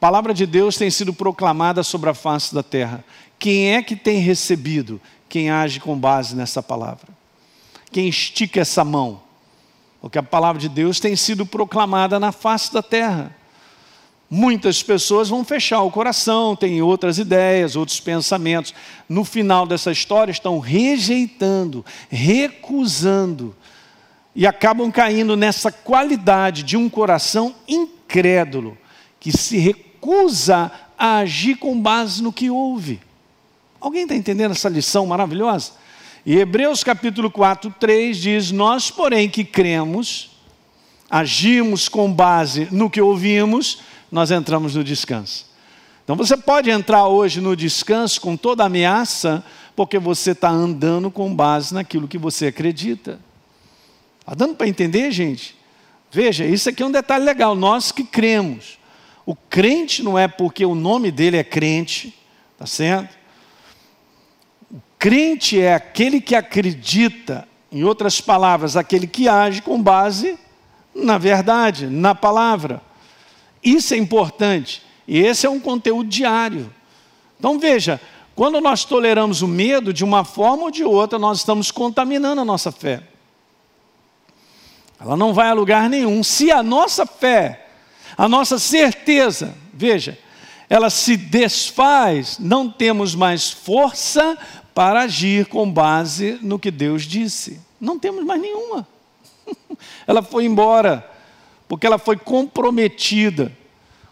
Palavra de Deus tem sido proclamada sobre a face da terra. Quem é que tem recebido? Quem age com base nessa palavra. Quem estica essa mão. Porque a palavra de Deus tem sido proclamada na face da terra. Muitas pessoas vão fechar o coração, têm outras ideias, outros pensamentos. No final dessa história, estão rejeitando, recusando e acabam caindo nessa qualidade de um coração incrédulo, que se recusa a agir com base no que ouve. Alguém está entendendo essa lição maravilhosa? E Hebreus capítulo 4, 3 diz: Nós, porém, que cremos, agimos com base no que ouvimos, nós entramos no descanso. Então você pode entrar hoje no descanso com toda ameaça, porque você está andando com base naquilo que você acredita. Está dando para entender, gente? Veja, isso aqui é um detalhe legal. Nós que cremos. O crente não é porque o nome dele é crente, tá certo? O crente é aquele que acredita, em outras palavras, aquele que age com base na verdade, na palavra. Isso é importante. E esse é um conteúdo diário. Então veja, quando nós toleramos o medo, de uma forma ou de outra, nós estamos contaminando a nossa fé. Ela não vai a lugar nenhum. Se a nossa fé, a nossa certeza, veja, ela se desfaz, não temos mais força para agir com base no que Deus disse. Não temos mais nenhuma. ela foi embora porque ela foi comprometida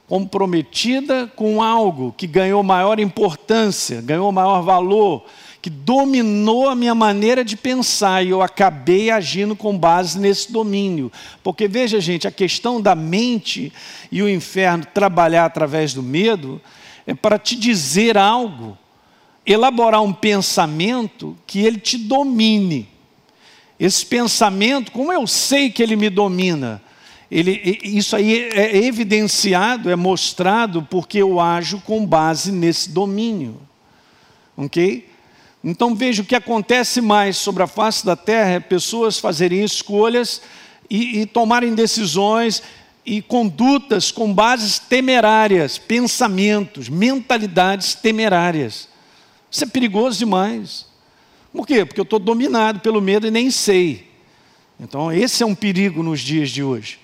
comprometida com algo que ganhou maior importância, ganhou maior valor, que dominou a minha maneira de pensar e eu acabei agindo com base nesse domínio. Porque veja, gente, a questão da mente e o inferno trabalhar através do medo é para te dizer algo, elaborar um pensamento que ele te domine. Esse pensamento, como eu sei que ele me domina? Ele, isso aí é evidenciado, é mostrado porque eu ajo com base nesse domínio. Ok? Então veja o que acontece mais sobre a face da terra é pessoas fazerem escolhas e, e tomarem decisões e condutas com bases temerárias, pensamentos, mentalidades temerárias. Isso é perigoso demais. Por quê? Porque eu estou dominado pelo medo e nem sei. Então, esse é um perigo nos dias de hoje.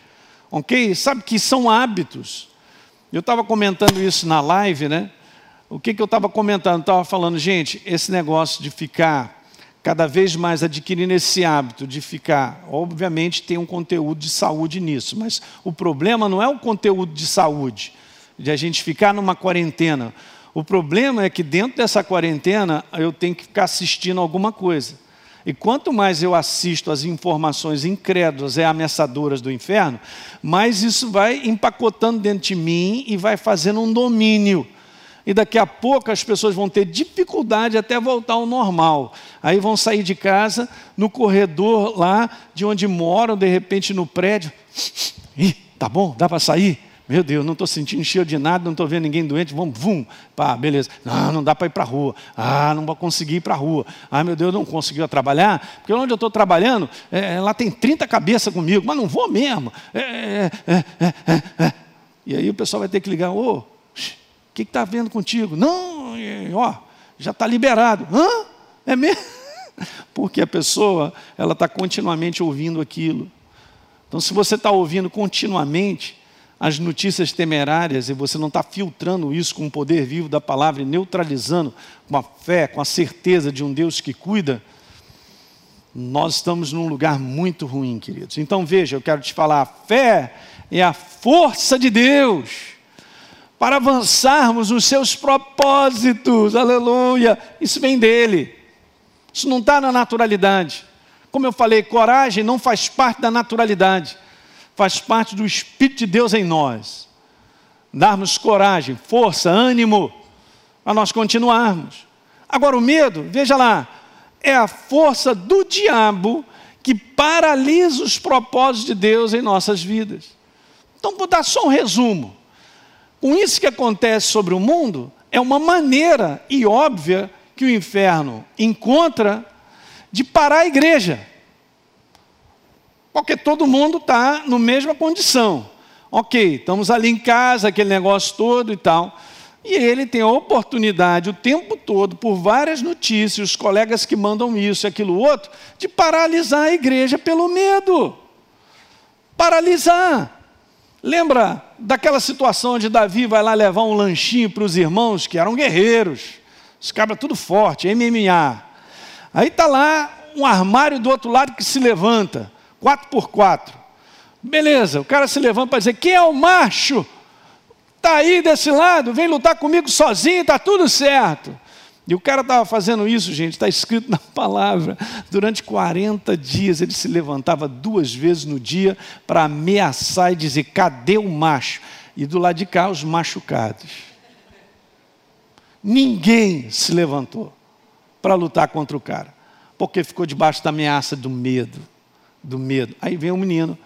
Ok? Sabe que são hábitos. Eu estava comentando isso na live, né? O que, que eu estava comentando? Estava falando, gente, esse negócio de ficar cada vez mais adquirindo esse hábito de ficar, obviamente tem um conteúdo de saúde nisso, mas o problema não é o conteúdo de saúde, de a gente ficar numa quarentena. O problema é que dentro dessa quarentena eu tenho que ficar assistindo alguma coisa. E quanto mais eu assisto às informações incrédulas e ameaçadoras do inferno, mais isso vai empacotando dentro de mim e vai fazendo um domínio. E daqui a pouco as pessoas vão ter dificuldade até voltar ao normal. Aí vão sair de casa, no corredor lá de onde moram, de repente no prédio. Ih, tá bom, dá para sair? Meu Deus, não estou sentindo cheio de nada, não estou vendo ninguém doente, vamos, vum, pá, beleza. Não, não dá para ir para a rua. Ah, não vou conseguir ir para a rua. Ah, meu Deus, não conseguiu trabalhar, porque onde eu estou trabalhando, é, lá tem 30 cabeças comigo, mas não vou mesmo. É é, é, é, é, e aí o pessoal vai ter que ligar, ô, o que está vendo contigo? Não, ó, já está liberado. Hã? É mesmo? Porque a pessoa, ela está continuamente ouvindo aquilo. Então, se você está ouvindo continuamente, as notícias temerárias e você não está filtrando isso com o poder vivo da palavra e neutralizando com a fé, com a certeza de um Deus que cuida, nós estamos num lugar muito ruim, queridos. Então veja, eu quero te falar: a fé é a força de Deus para avançarmos nos seus propósitos, aleluia. Isso vem dele, isso não está na naturalidade. Como eu falei, coragem não faz parte da naturalidade faz parte do Espírito de Deus em nós. Darmos coragem, força, ânimo, para nós continuarmos. Agora, o medo, veja lá, é a força do diabo que paralisa os propósitos de Deus em nossas vidas. Então, vou dar só um resumo. Com isso que acontece sobre o mundo, é uma maneira e óbvia que o inferno encontra de parar a igreja. Porque todo mundo está na mesma condição. Ok, estamos ali em casa, aquele negócio todo e tal. E ele tem a oportunidade o tempo todo, por várias notícias, os colegas que mandam isso e aquilo outro, de paralisar a igreja pelo medo. Paralisar. Lembra daquela situação onde Davi vai lá levar um lanchinho para os irmãos que eram guerreiros, os cabras tudo forte, MMA. Aí está lá um armário do outro lado que se levanta, quatro por quatro. Beleza, o cara se levanta para dizer: quem é o macho? Está aí desse lado, vem lutar comigo sozinho, está tudo certo. E o cara estava fazendo isso, gente, está escrito na palavra. Durante 40 dias ele se levantava duas vezes no dia para ameaçar e dizer: cadê o macho? E do lado de cá, os machucados. Ninguém se levantou para lutar contra o cara, porque ficou debaixo da ameaça do medo. Do medo. Aí vem um menino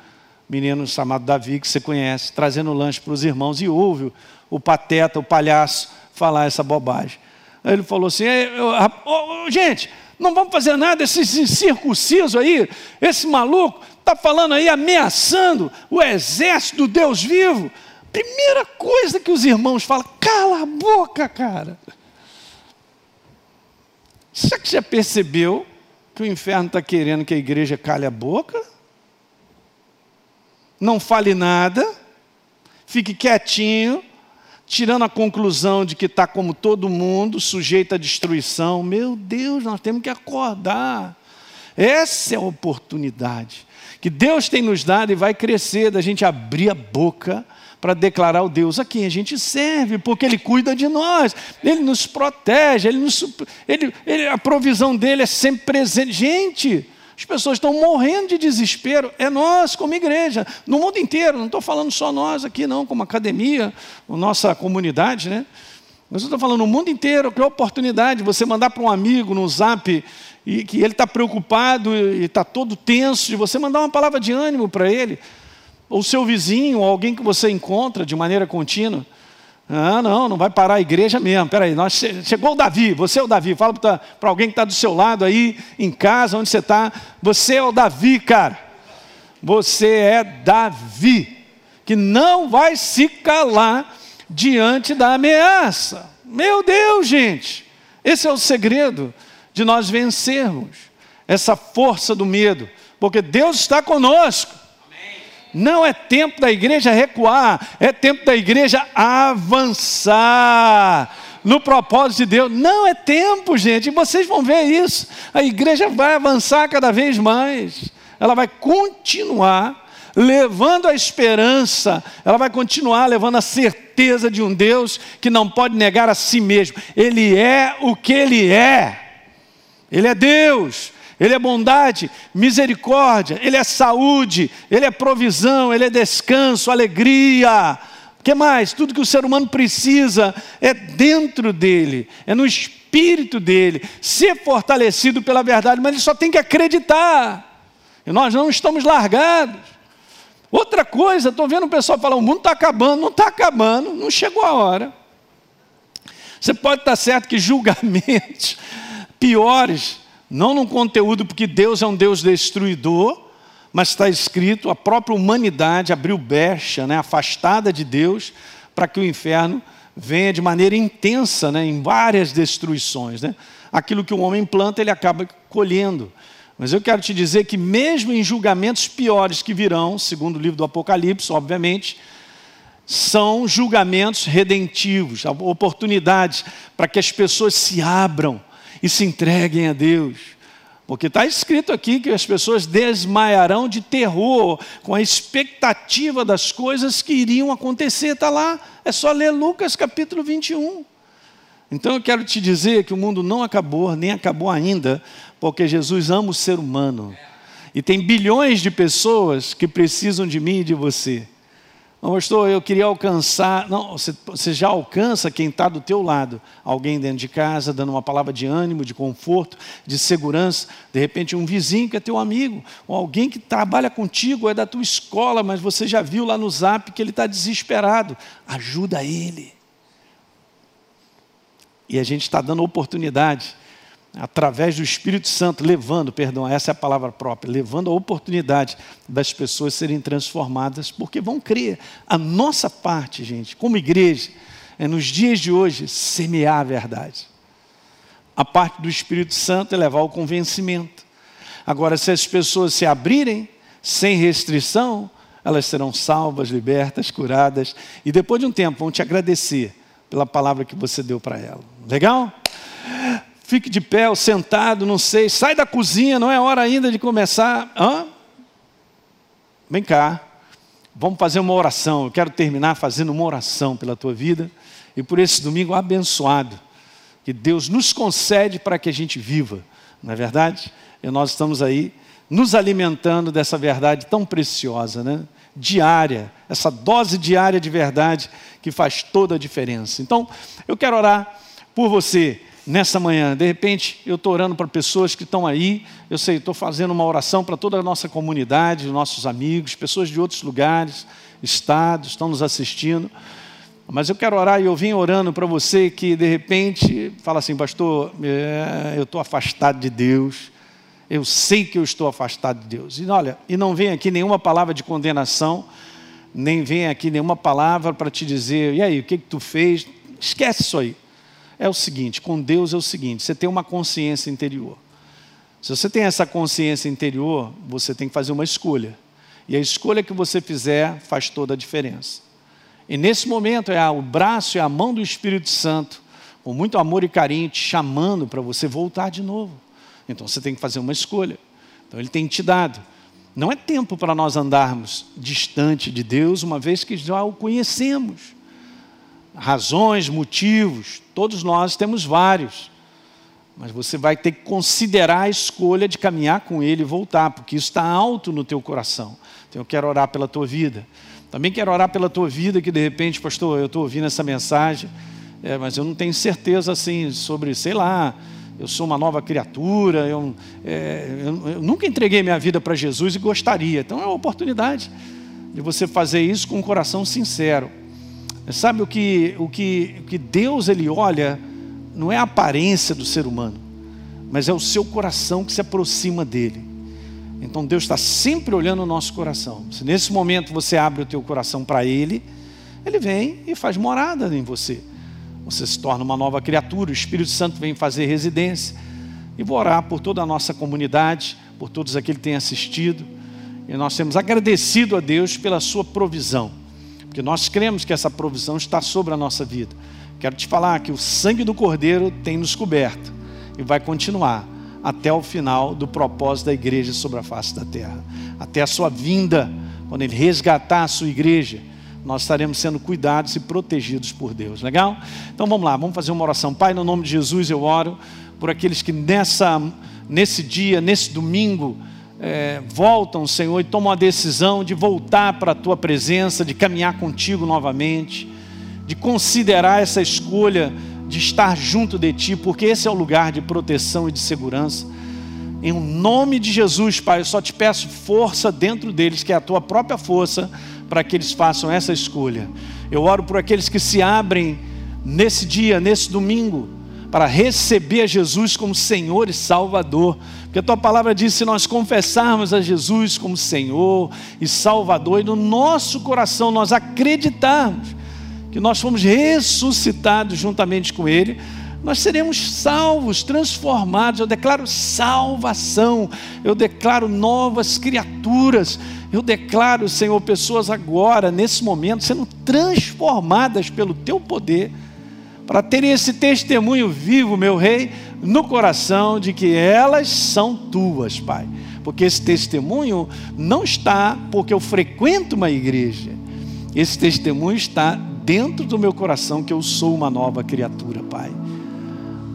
menino chamado Davi, que você conhece, trazendo lanche para os irmãos, e ouve o pateta, o palhaço, falar essa bobagem. Aí ele falou assim: gente, não vamos fazer nada, esse circunciso aí, esse maluco, está falando aí, ameaçando o exército do Deus vivo. Primeira coisa que os irmãos falam, cala a boca, cara. Será que já percebeu que o inferno está querendo que a igreja cale a boca? não fale nada, fique quietinho, tirando a conclusão de que está como todo mundo, sujeito à destruição. Meu Deus, nós temos que acordar. Essa é a oportunidade que Deus tem nos dado e vai crescer da gente abrir a boca para declarar o Deus a quem a gente serve, porque Ele cuida de nós, Ele nos protege, ele nos, ele, ele, a provisão dele é sempre presente. Gente, as pessoas estão morrendo de desespero. É nós, como igreja, no mundo inteiro. Não estou falando só nós aqui, não, como academia, nossa comunidade, né? Mas eu estou falando no mundo inteiro, que oportunidade você mandar para um amigo no zap e que ele está preocupado e está todo tenso, de você mandar uma palavra de ânimo para ele, ou seu vizinho, ou alguém que você encontra de maneira contínua. Ah, não, não vai parar a igreja mesmo. Peraí, nós, chegou o Davi, você é o Davi. Fala para alguém que está do seu lado aí, em casa, onde você está. Você é o Davi, cara. Você é Davi, que não vai se calar diante da ameaça. Meu Deus, gente, esse é o segredo de nós vencermos essa força do medo, porque Deus está conosco. Não é tempo da igreja recuar, é tempo da igreja avançar no propósito de Deus. Não é tempo, gente, e vocês vão ver isso. A igreja vai avançar cada vez mais, ela vai continuar levando a esperança, ela vai continuar levando a certeza de um Deus que não pode negar a si mesmo. Ele é o que ele é. Ele é Deus. Ele é bondade, misericórdia, Ele é saúde, Ele é provisão, Ele é descanso, alegria. O que mais? Tudo que o ser humano precisa é dentro dele, é no espírito dele, ser fortalecido pela verdade, mas ele só tem que acreditar. E nós não estamos largados. Outra coisa, estou vendo o pessoal falar: o mundo está acabando, não está acabando, não chegou a hora. Você pode estar certo que julgamentos piores não no conteúdo, porque Deus é um Deus destruidor, mas está escrito: a própria humanidade abriu brecha, né, afastada de Deus, para que o inferno venha de maneira intensa, né, em várias destruições. Né? Aquilo que o homem planta, ele acaba colhendo. Mas eu quero te dizer que, mesmo em julgamentos piores que virão, segundo o livro do Apocalipse, obviamente, são julgamentos redentivos, oportunidades para que as pessoas se abram e se entreguem a Deus. Porque está escrito aqui que as pessoas desmaiarão de terror, com a expectativa das coisas que iriam acontecer. Está lá, é só ler Lucas capítulo 21. Então eu quero te dizer que o mundo não acabou, nem acabou ainda, porque Jesus ama o ser humano. E tem bilhões de pessoas que precisam de mim e de você. Não, pastor, eu queria alcançar. Não, você, você já alcança quem está do teu lado. Alguém dentro de casa, dando uma palavra de ânimo, de conforto, de segurança. De repente, um vizinho que é teu amigo, ou alguém que trabalha contigo, é da tua escola, mas você já viu lá no zap que ele está desesperado. Ajuda ele. E a gente está dando oportunidade, através do Espírito Santo, levando, perdão, essa é a palavra própria, levando a oportunidade das pessoas serem transformadas, porque vão crer. A nossa parte, gente, como igreja, é nos dias de hoje semear a verdade. A parte do Espírito Santo é levar o convencimento. Agora, se as pessoas se abrirem, sem restrição, elas serão salvas, libertas, curadas, e depois de um tempo vão te agradecer pela palavra que você deu para ela. Legal? Fique de pé, ou sentado, não sei, sai da cozinha, não é hora ainda de começar. Hã? Vem cá, vamos fazer uma oração. Eu quero terminar fazendo uma oração pela tua vida e por esse domingo abençoado que Deus nos concede para que a gente viva, não é verdade? E nós estamos aí nos alimentando dessa verdade tão preciosa, né? Diária, essa dose diária de verdade que faz toda a diferença. Então, eu quero orar por você nessa manhã. De repente, eu estou orando para pessoas que estão aí. Eu sei, estou fazendo uma oração para toda a nossa comunidade, nossos amigos, pessoas de outros lugares, estados, estão nos assistindo. Mas eu quero orar e eu vim orando para você que de repente fala assim, pastor, é, eu estou afastado de Deus, eu sei que eu estou afastado de Deus. E olha, e não vem aqui nenhuma palavra de condenação, nem vem aqui nenhuma palavra para te dizer, e aí, o que, que tu fez? Esquece isso aí. É o seguinte, com Deus é o seguinte, você tem uma consciência interior. Se você tem essa consciência interior, você tem que fazer uma escolha. E a escolha que você fizer faz toda a diferença. E nesse momento é o braço e a mão do Espírito Santo, com muito amor e carinho, te chamando para você voltar de novo. Então você tem que fazer uma escolha. Então ele tem te dado. Não é tempo para nós andarmos distante de Deus, uma vez que já o conhecemos. Razões, motivos, todos nós temos vários. Mas você vai ter que considerar a escolha de caminhar com Ele e voltar, porque isso está alto no teu coração. Então eu quero orar pela tua vida. Também quero orar pela tua vida, que de repente, pastor, eu estou ouvindo essa mensagem, é, mas eu não tenho certeza assim sobre, sei lá, eu sou uma nova criatura, eu, é, eu, eu nunca entreguei minha vida para Jesus e gostaria. Então é a oportunidade de você fazer isso com um coração sincero. Sabe o que, o que, o que Deus ele olha não é a aparência do ser humano, mas é o seu coração que se aproxima dele. Então Deus está sempre olhando o nosso coração. Se nesse momento você abre o teu coração para Ele, Ele vem e faz morada em você. Você se torna uma nova criatura, o Espírito Santo vem fazer residência. E vou orar por toda a nossa comunidade, por todos aqueles que têm assistido. E nós temos agradecido a Deus pela sua provisão. Porque nós cremos que essa provisão está sobre a nossa vida. Quero te falar que o sangue do Cordeiro tem nos coberto e vai continuar até o final do propósito da igreja sobre a face da terra. Até a sua vinda, quando ele resgatar a sua igreja, nós estaremos sendo cuidados e protegidos por Deus. Legal? Então vamos lá, vamos fazer uma oração. Pai, no nome de Jesus eu oro por aqueles que nessa, nesse dia, nesse domingo, é, voltam, Senhor, e tomam a decisão de voltar para a tua presença, de caminhar contigo novamente, de considerar essa escolha de estar junto de Ti, porque esse é o lugar de proteção e de segurança. Em nome de Jesus, Pai, eu só te peço força dentro deles, que é a Tua própria força, para que eles façam essa escolha. Eu oro por aqueles que se abrem nesse dia, nesse domingo, para receber a Jesus como Senhor e Salvador. Porque a tua palavra diz: se nós confessarmos a Jesus como Senhor e Salvador, e no nosso coração nós acreditarmos que nós fomos ressuscitados juntamente com Ele, nós seremos salvos, transformados. Eu declaro salvação, eu declaro novas criaturas, eu declaro, Senhor, pessoas agora, nesse momento, sendo transformadas pelo Teu poder, para terem esse testemunho vivo, meu Rei, no coração de que elas são Tuas, Pai. Porque esse testemunho não está porque eu frequento uma igreja, esse testemunho está dentro do meu coração que eu sou uma nova criatura, Pai.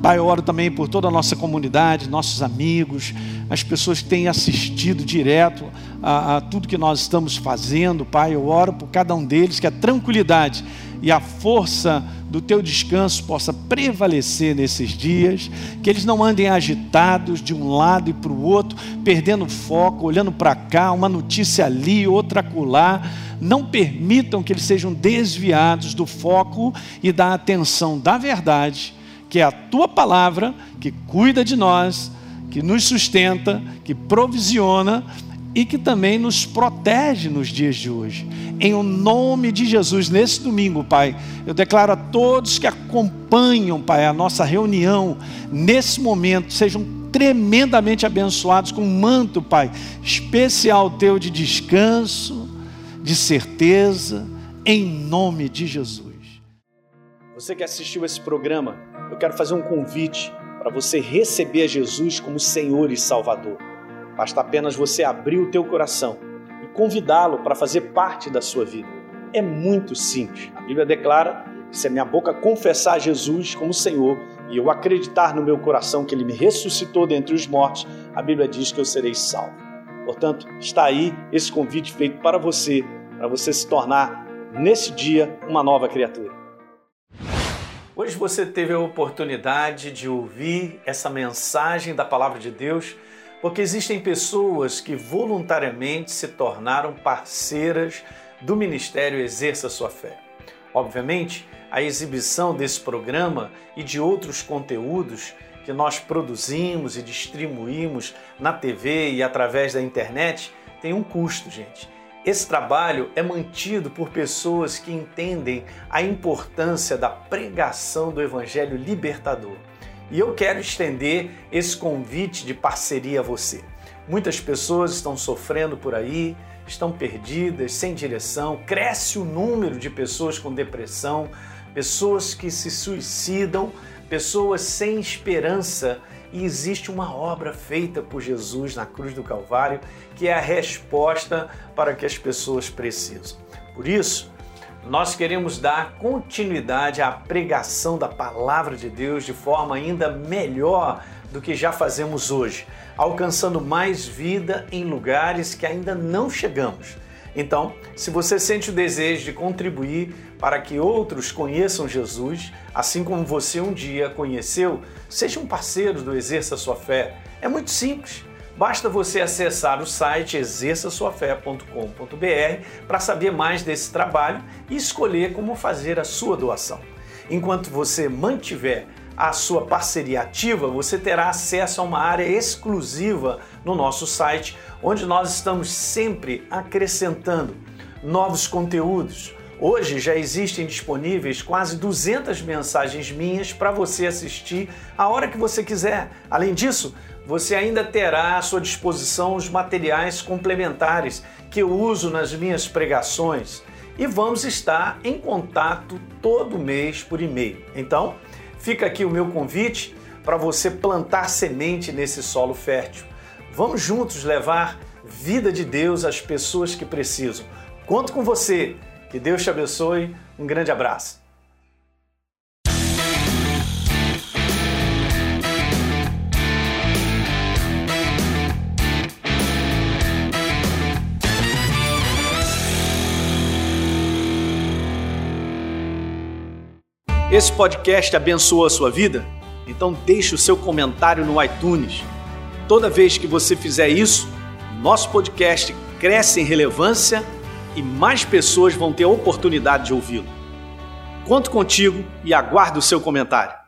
Pai, eu oro também por toda a nossa comunidade, nossos amigos, as pessoas que têm assistido direto a, a, tudo que nós estamos fazendo, Pai. Eu oro por cada um deles, que a tranquilidade e a força do teu descanso possa prevalecer nesses dias, que eles não andem agitados de um lado e para o outro, perdendo foco, olhando para cá, uma notícia ali, outra acolá não permitam que eles sejam desviados do foco e da atenção da verdade, que é a tua palavra que cuida de nós, que nos sustenta, que provisiona e que também nos protege nos dias de hoje. Em o nome de Jesus, nesse domingo, Pai, eu declaro a todos que acompanham, Pai, a nossa reunião, nesse momento, sejam tremendamente abençoados com um manto, Pai, especial teu de descanso, de certeza, em nome de Jesus. Você que assistiu esse programa, eu quero fazer um convite para você receber Jesus como Senhor e Salvador. Basta apenas você abrir o teu coração e convidá-lo para fazer parte da sua vida. É muito simples. A Bíblia declara que se a minha boca confessar Jesus como Senhor e eu acreditar no meu coração que ele me ressuscitou dentre os mortos, a Bíblia diz que eu serei salvo. Portanto, está aí esse convite feito para você, para você se tornar nesse dia uma nova criatura. Hoje você teve a oportunidade de ouvir essa mensagem da palavra de Deus porque existem pessoas que voluntariamente se tornaram parceiras do Ministério Exerça Sua Fé. Obviamente, a exibição desse programa e de outros conteúdos que nós produzimos e distribuímos na TV e através da internet tem um custo, gente. Esse trabalho é mantido por pessoas que entendem a importância da pregação do Evangelho libertador. E eu quero estender esse convite de parceria a você. Muitas pessoas estão sofrendo por aí, estão perdidas, sem direção, cresce o número de pessoas com depressão, pessoas que se suicidam, pessoas sem esperança. E existe uma obra feita por Jesus na cruz do Calvário que é a resposta para que as pessoas precisam. Por isso, nós queremos dar continuidade à pregação da palavra de Deus de forma ainda melhor do que já fazemos hoje, alcançando mais vida em lugares que ainda não chegamos. Então, se você sente o desejo de contribuir para que outros conheçam Jesus, assim como você um dia conheceu, seja um parceiro do Exerça Sua Fé. É muito simples. Basta você acessar o site exerçaçoafé.com.br para saber mais desse trabalho e escolher como fazer a sua doação. Enquanto você mantiver a sua parceria ativa, você terá acesso a uma área exclusiva no nosso site, onde nós estamos sempre acrescentando novos conteúdos. Hoje já existem disponíveis quase 200 mensagens minhas para você assistir a hora que você quiser. Além disso, você ainda terá à sua disposição os materiais complementares que eu uso nas minhas pregações e vamos estar em contato todo mês por e-mail. Então, fica aqui o meu convite para você plantar semente nesse solo fértil. Vamos juntos levar vida de Deus às pessoas que precisam. Conto com você. Que Deus te abençoe. Um grande abraço. Esse podcast abençoou a sua vida? Então deixe o seu comentário no iTunes. Toda vez que você fizer isso, nosso podcast cresce em relevância e mais pessoas vão ter a oportunidade de ouvi-lo. Conto contigo e aguardo o seu comentário.